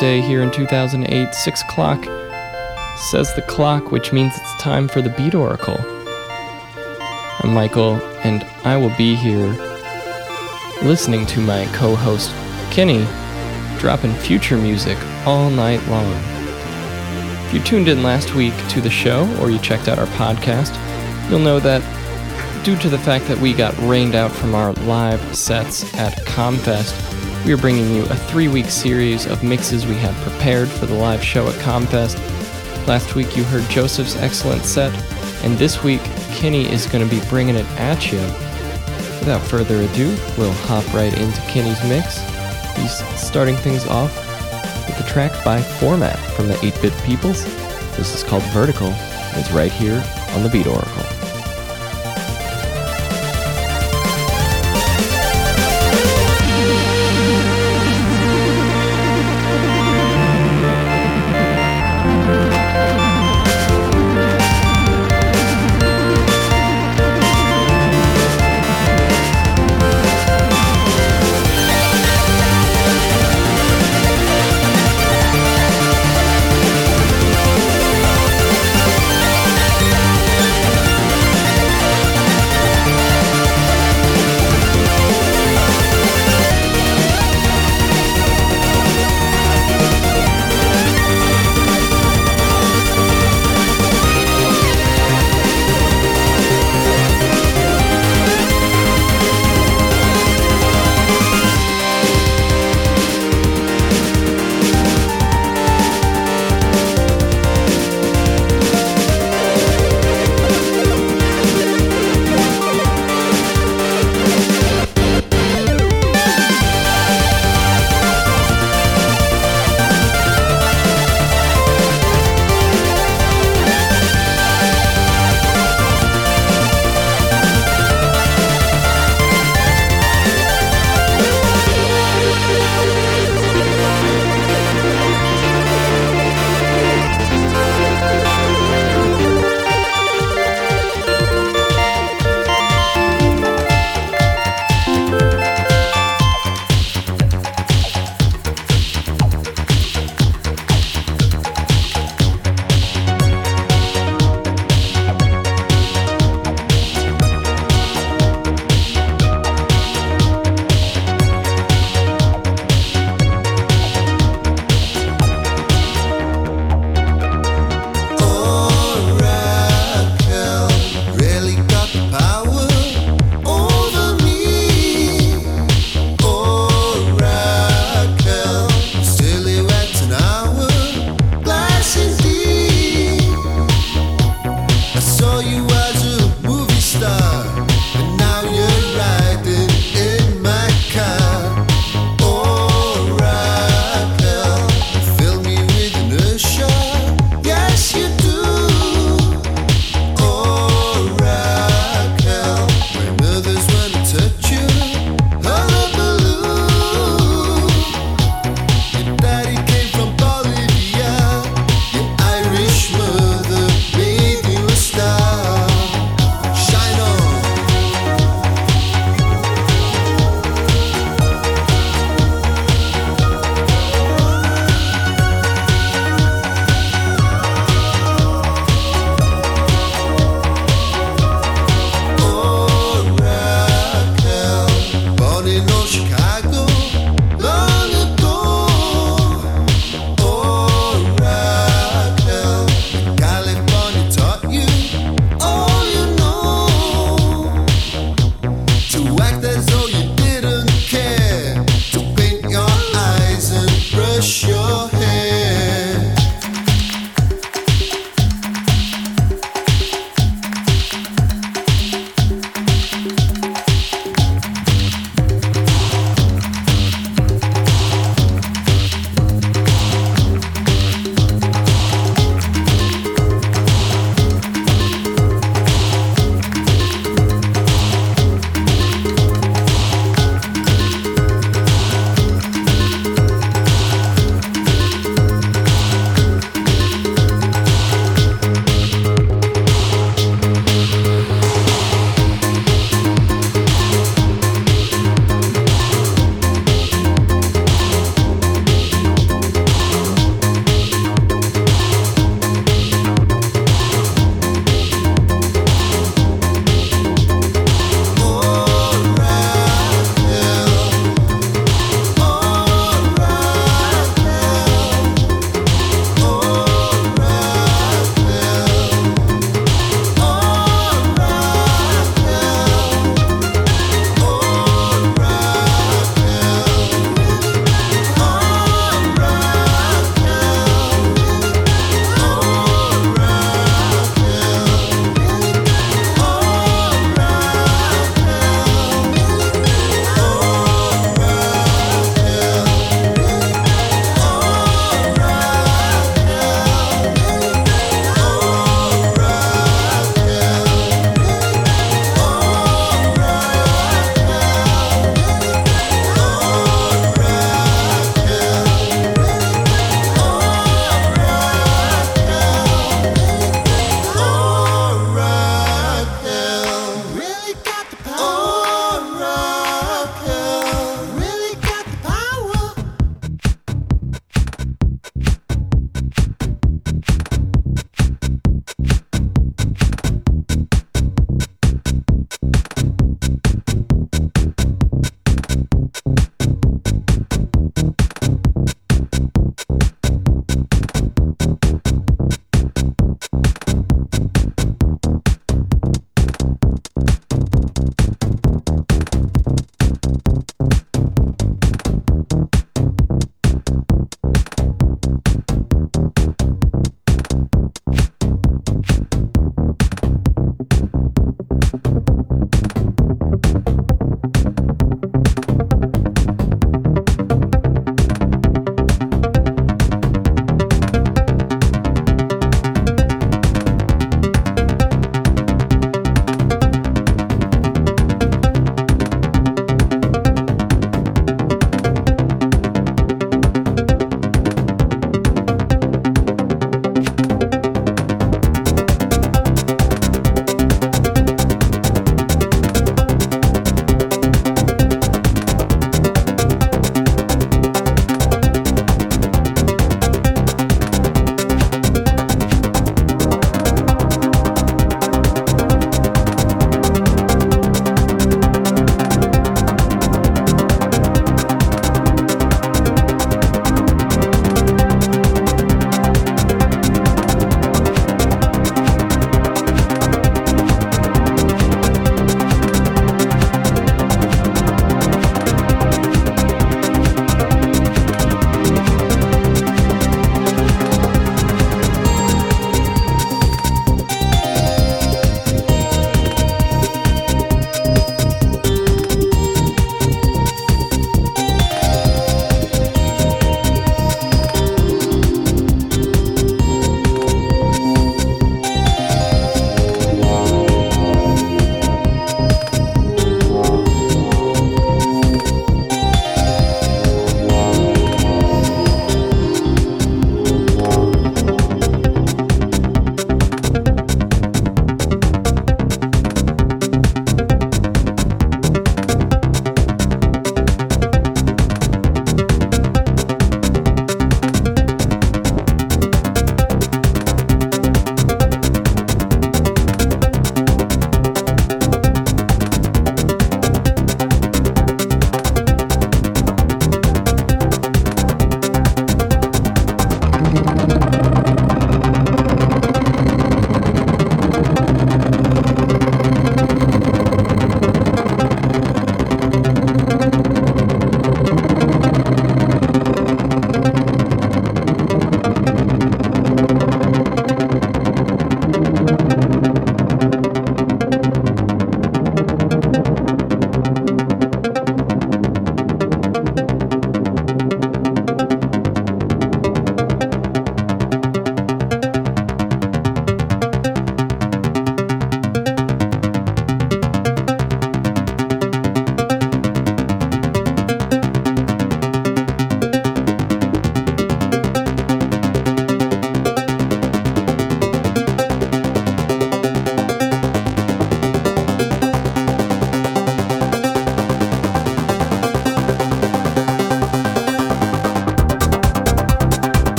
Tuesday here in 2008, 6 o'clock. Says the clock, which means it's time for the Beat Oracle. I'm Michael, and I will be here listening to my co host Kenny dropping future music all night long. If you tuned in last week to the show or you checked out our podcast, you'll know that due to the fact that we got rained out from our live sets at Comfest, we are bringing you a three week series of mixes we had prepared for the live show at Comfest. Last week you heard Joseph's excellent set, and this week Kenny is going to be bringing it at you. Without further ado, we'll hop right into Kenny's mix. He's starting things off with a track by 4mat from the 8 Bit Peoples. This is called Vertical, and it's right here on the Beat Oracle.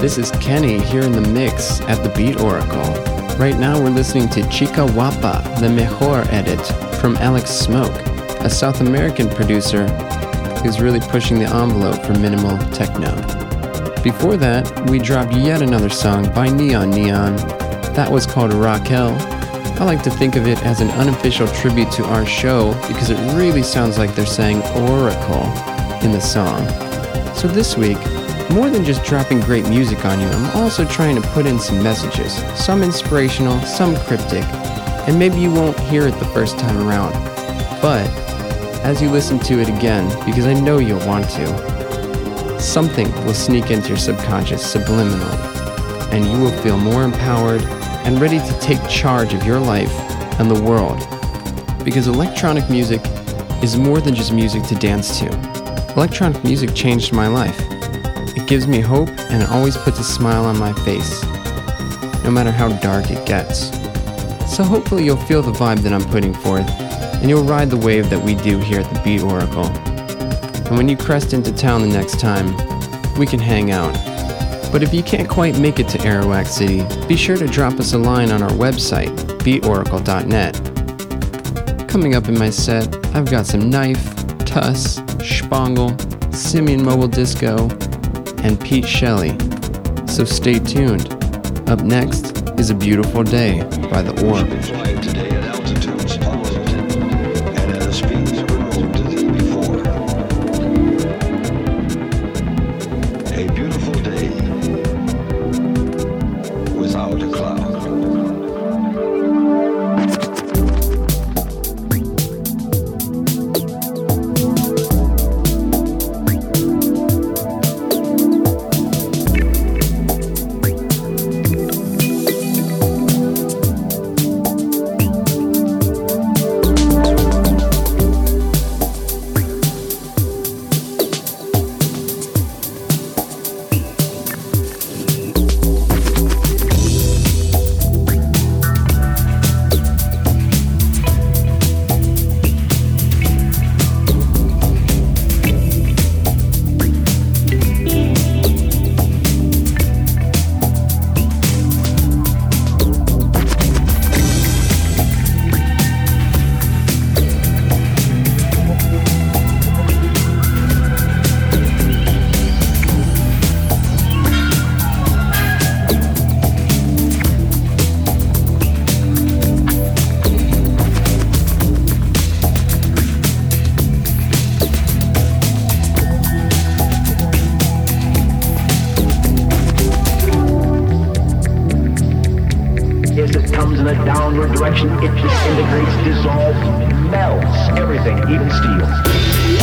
This is Kenny here in the mix at the Beat Oracle. Right now we're listening to Chica Wapa, the Mejor edit from Alex Smoke, a South American producer who's really pushing the envelope for minimal techno. Before that, we dropped yet another song by Neon Neon. That was called Raquel. I like to think of it as an unofficial tribute to our show because it really sounds like they're saying Oracle in the song. So this week, more than just dropping great music on you, I'm also trying to put in some messages, some inspirational, some cryptic, and maybe you won't hear it the first time around. But as you listen to it again, because I know you'll want to, something will sneak into your subconscious subliminally, and you will feel more empowered and ready to take charge of your life and the world. Because electronic music is more than just music to dance to. Electronic music changed my life. Gives me hope and it always puts a smile on my face, no matter how dark it gets. So hopefully you'll feel the vibe that I'm putting forth, and you'll ride the wave that we do here at the Beat Oracle. And when you crest into town the next time, we can hang out. But if you can't quite make it to Arawak City, be sure to drop us a line on our website, beatoracle.net. Coming up in my set, I've got some Knife, Tuss, Shpongle, Simian Mobile Disco, and Pete Shelley. So stay tuned. Up next is A Beautiful Day by The Orb. Everything, even steel.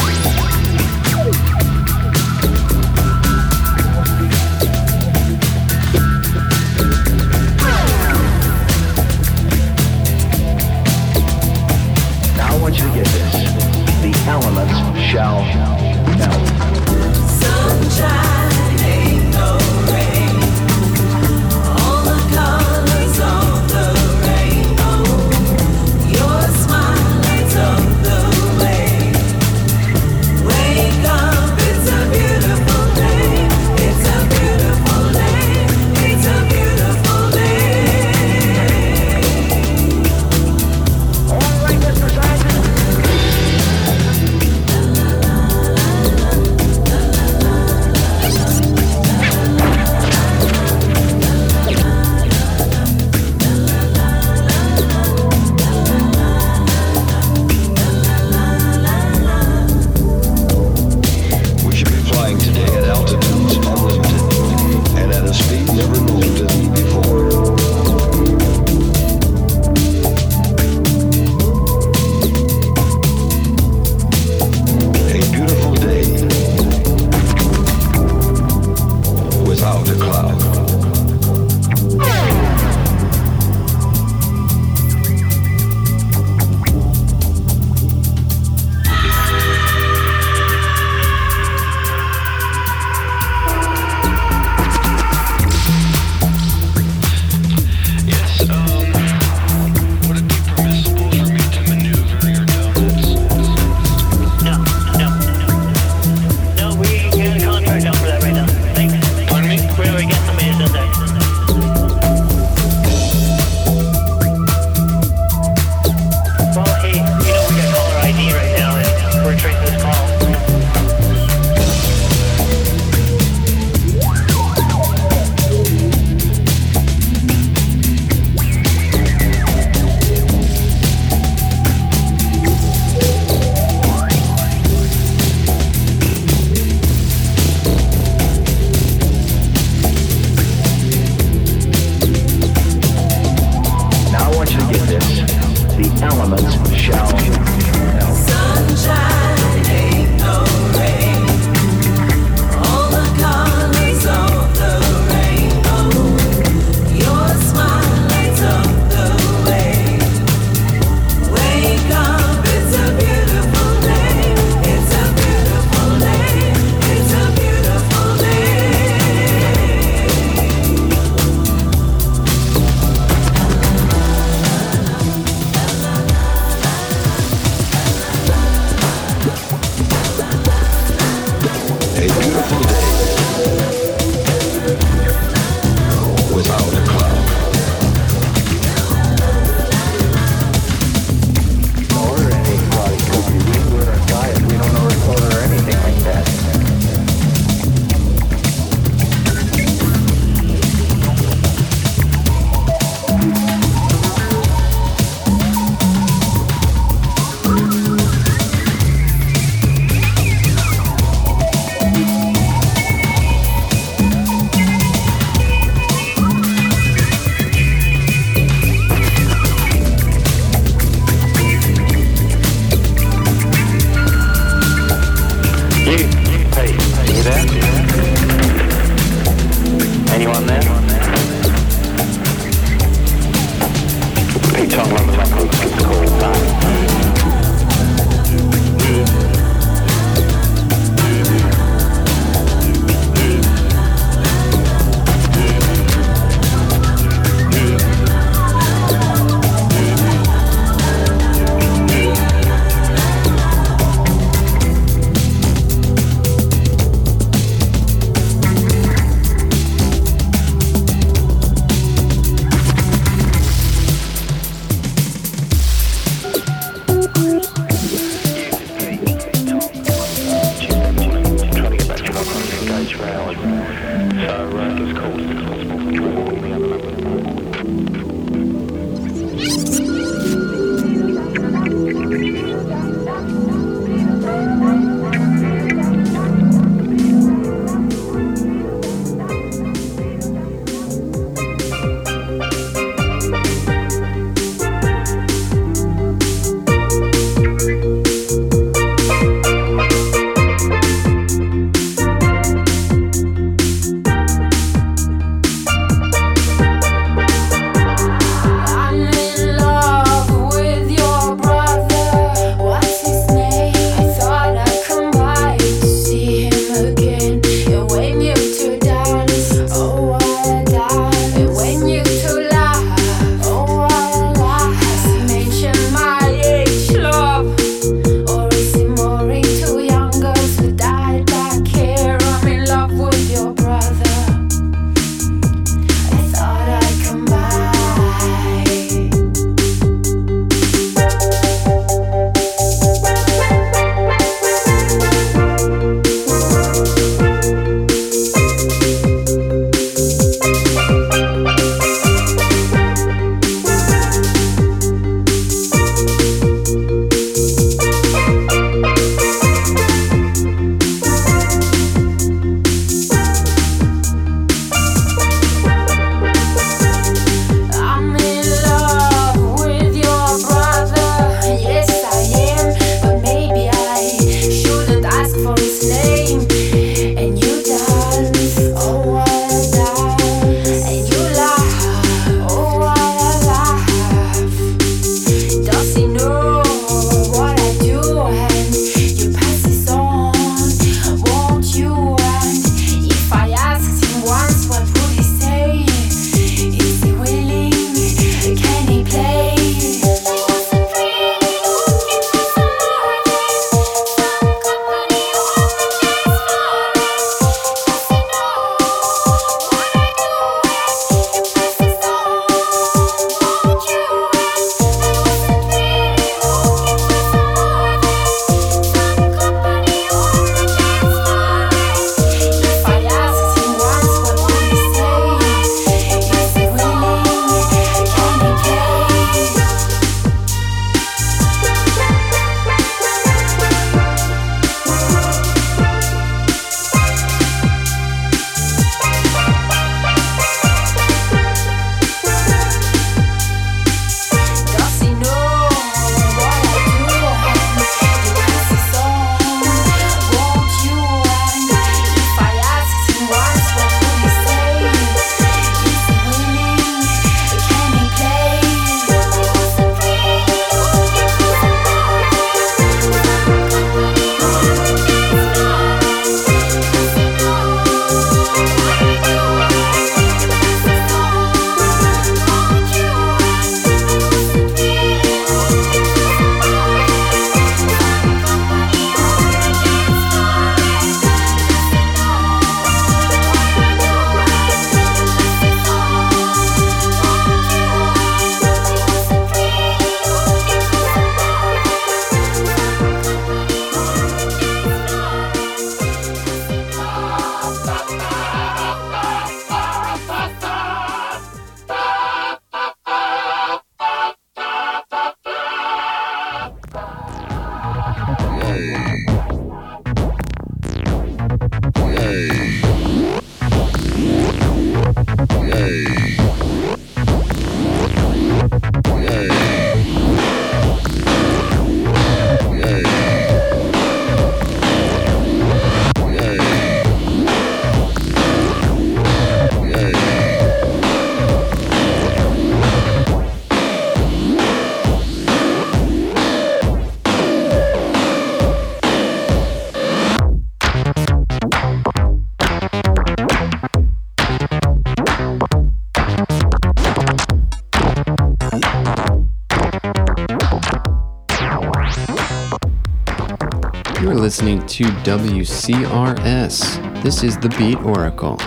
to WCRS. This is the Beat Oracle.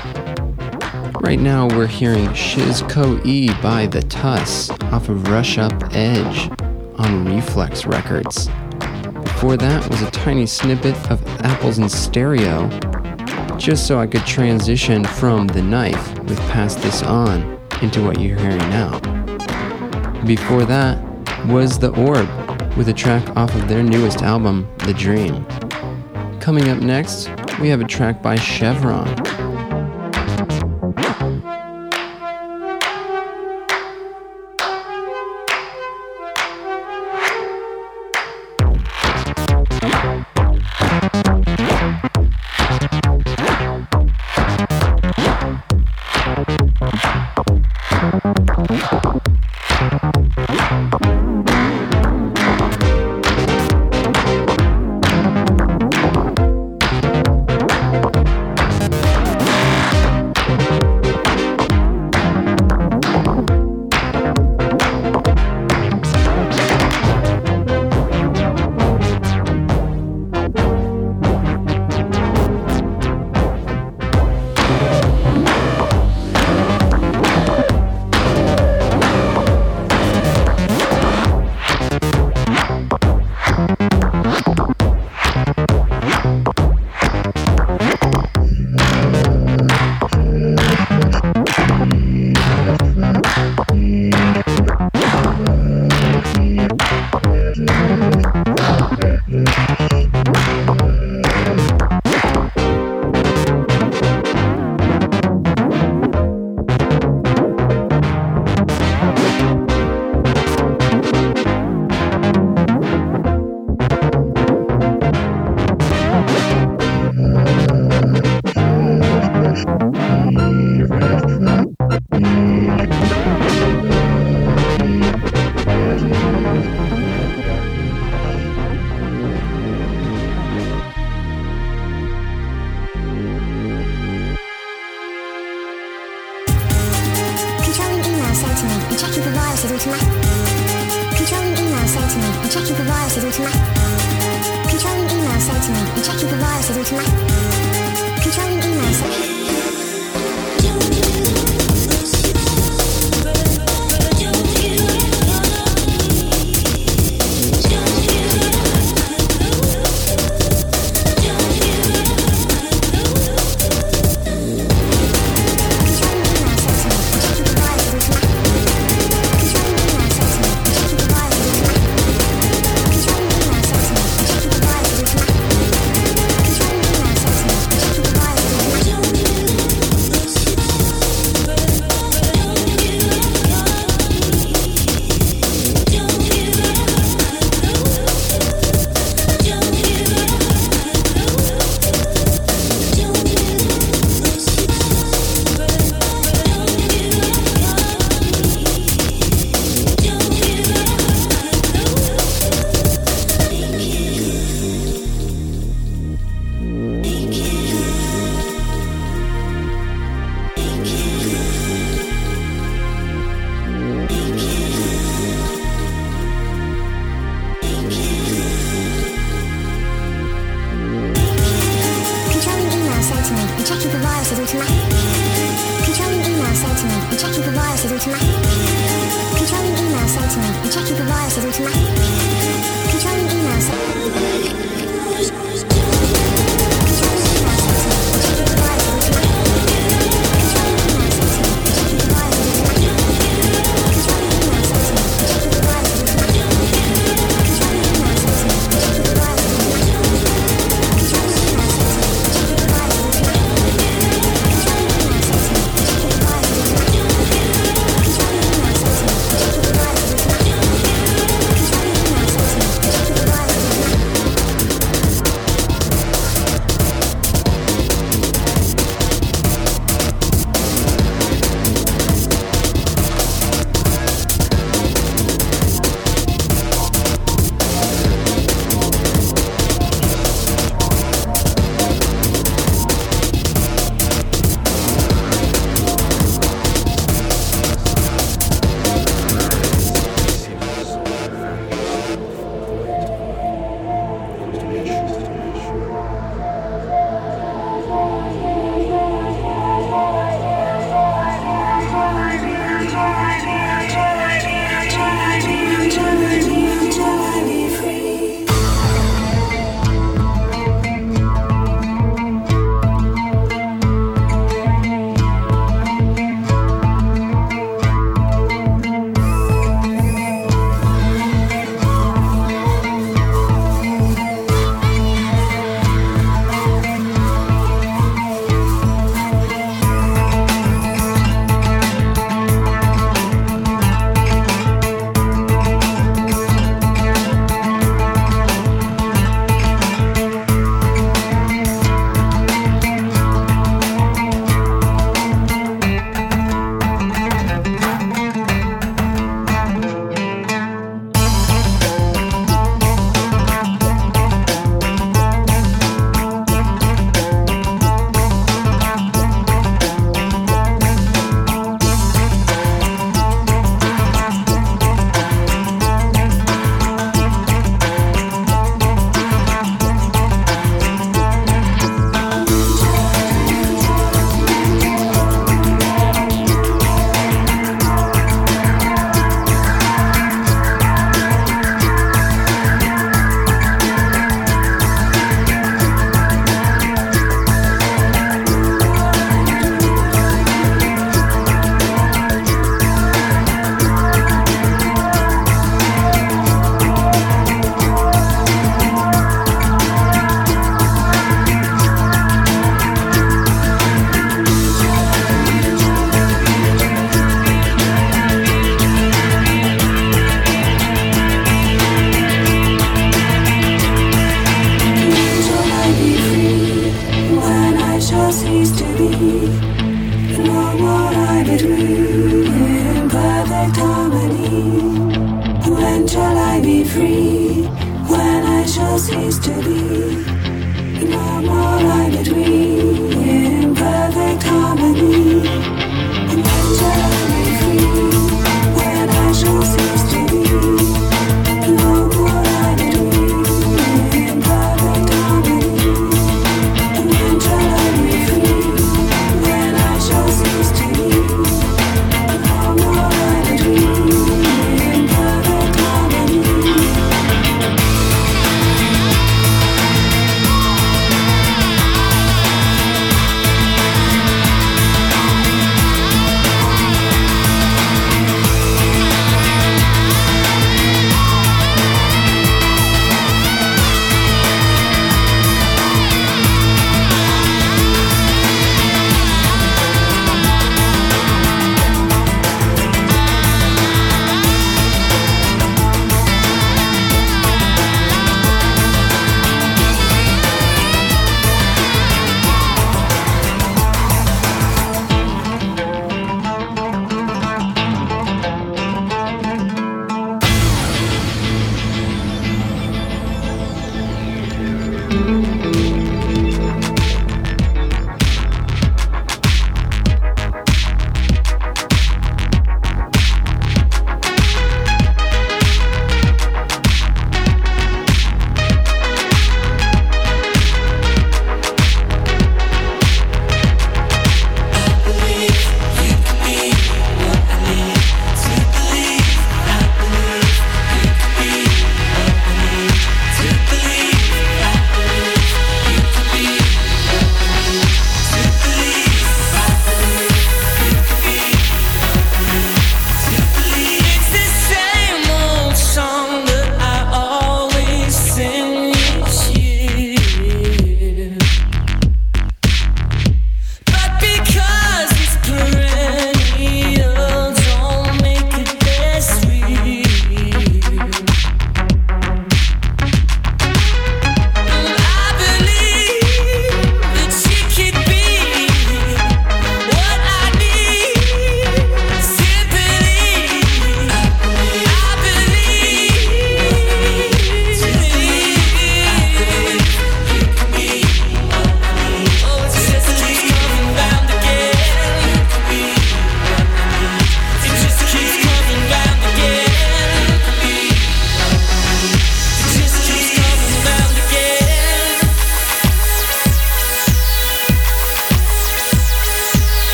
Right now, we're hearing Shizko E by The Tuss off of Rushup Edge on Rephlex Records. Before that was a tiny snippet of Apples in Stereo, just so I could transition from The Knife with Pass This On into what you're hearing now. Before that was The Orb with a track off of their newest album, The Dream. Coming up next, we have a track by Chevron.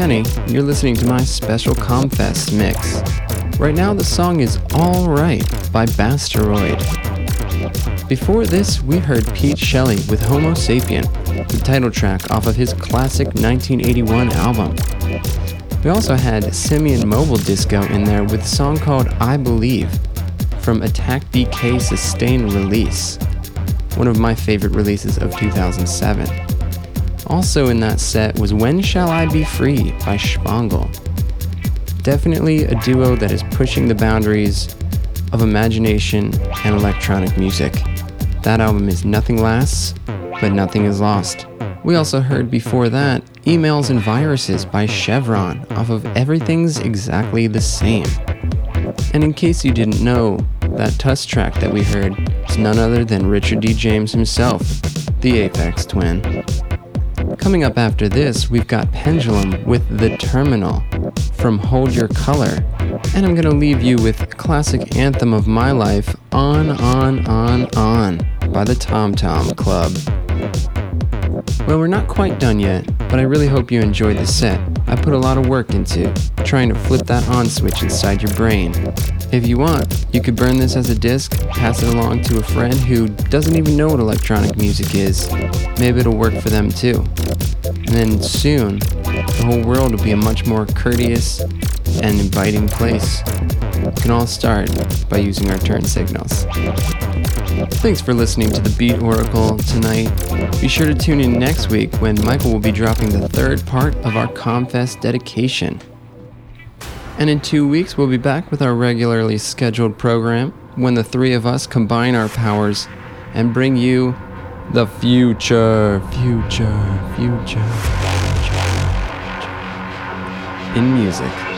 Kenny. You're listening to my special Comfest mix. Right now, the song is All Right by Basteroid. Before this, we heard Pete Shelley with Homosapien, the title track off of his classic 1981 album. We also had Simian Mobile Disco in there with a song called I Believe from Attack Decay Sustained Release, one of my favorite releases of 2007. Also in that set was When Shall I Be Free by Shpongle. Definitely a duo that is pushing the boundaries of imagination and electronic music. That album is Nothing Lasts, but Nothing is Lost. We also heard before that Emails and Viruses by Chevron off of Everything's Exactly the Same. And in case you didn't know, that Tuss track that we heard is none other than Richard D. James himself, the Aphex Twin. Coming up after this, we've got Pendulum with The Terminal from Hold Your Color. And I'm gonna leave you with classic anthem of my life, On, On, On, On by the Tom Tom Club. Well, we're not quite done yet, but I really hope you enjoyed the set. I put a lot of work into trying to flip that on switch inside your brain. If you want, you could burn this as a disc, pass it along to a friend who doesn't even know what electronic music is. Maybe it'll work for them too. And then soon, the whole world will be a much more courteous and inviting place. It can all start by using our turn signals. Thanks for listening to the Beat Oracle tonight. Be sure to tune in next week when Michael will be dropping the third part of our Comfest dedication. And in two weeks, we'll be back with our regularly scheduled program when the three of us combine our powers and bring you the future, future, future, future, in music.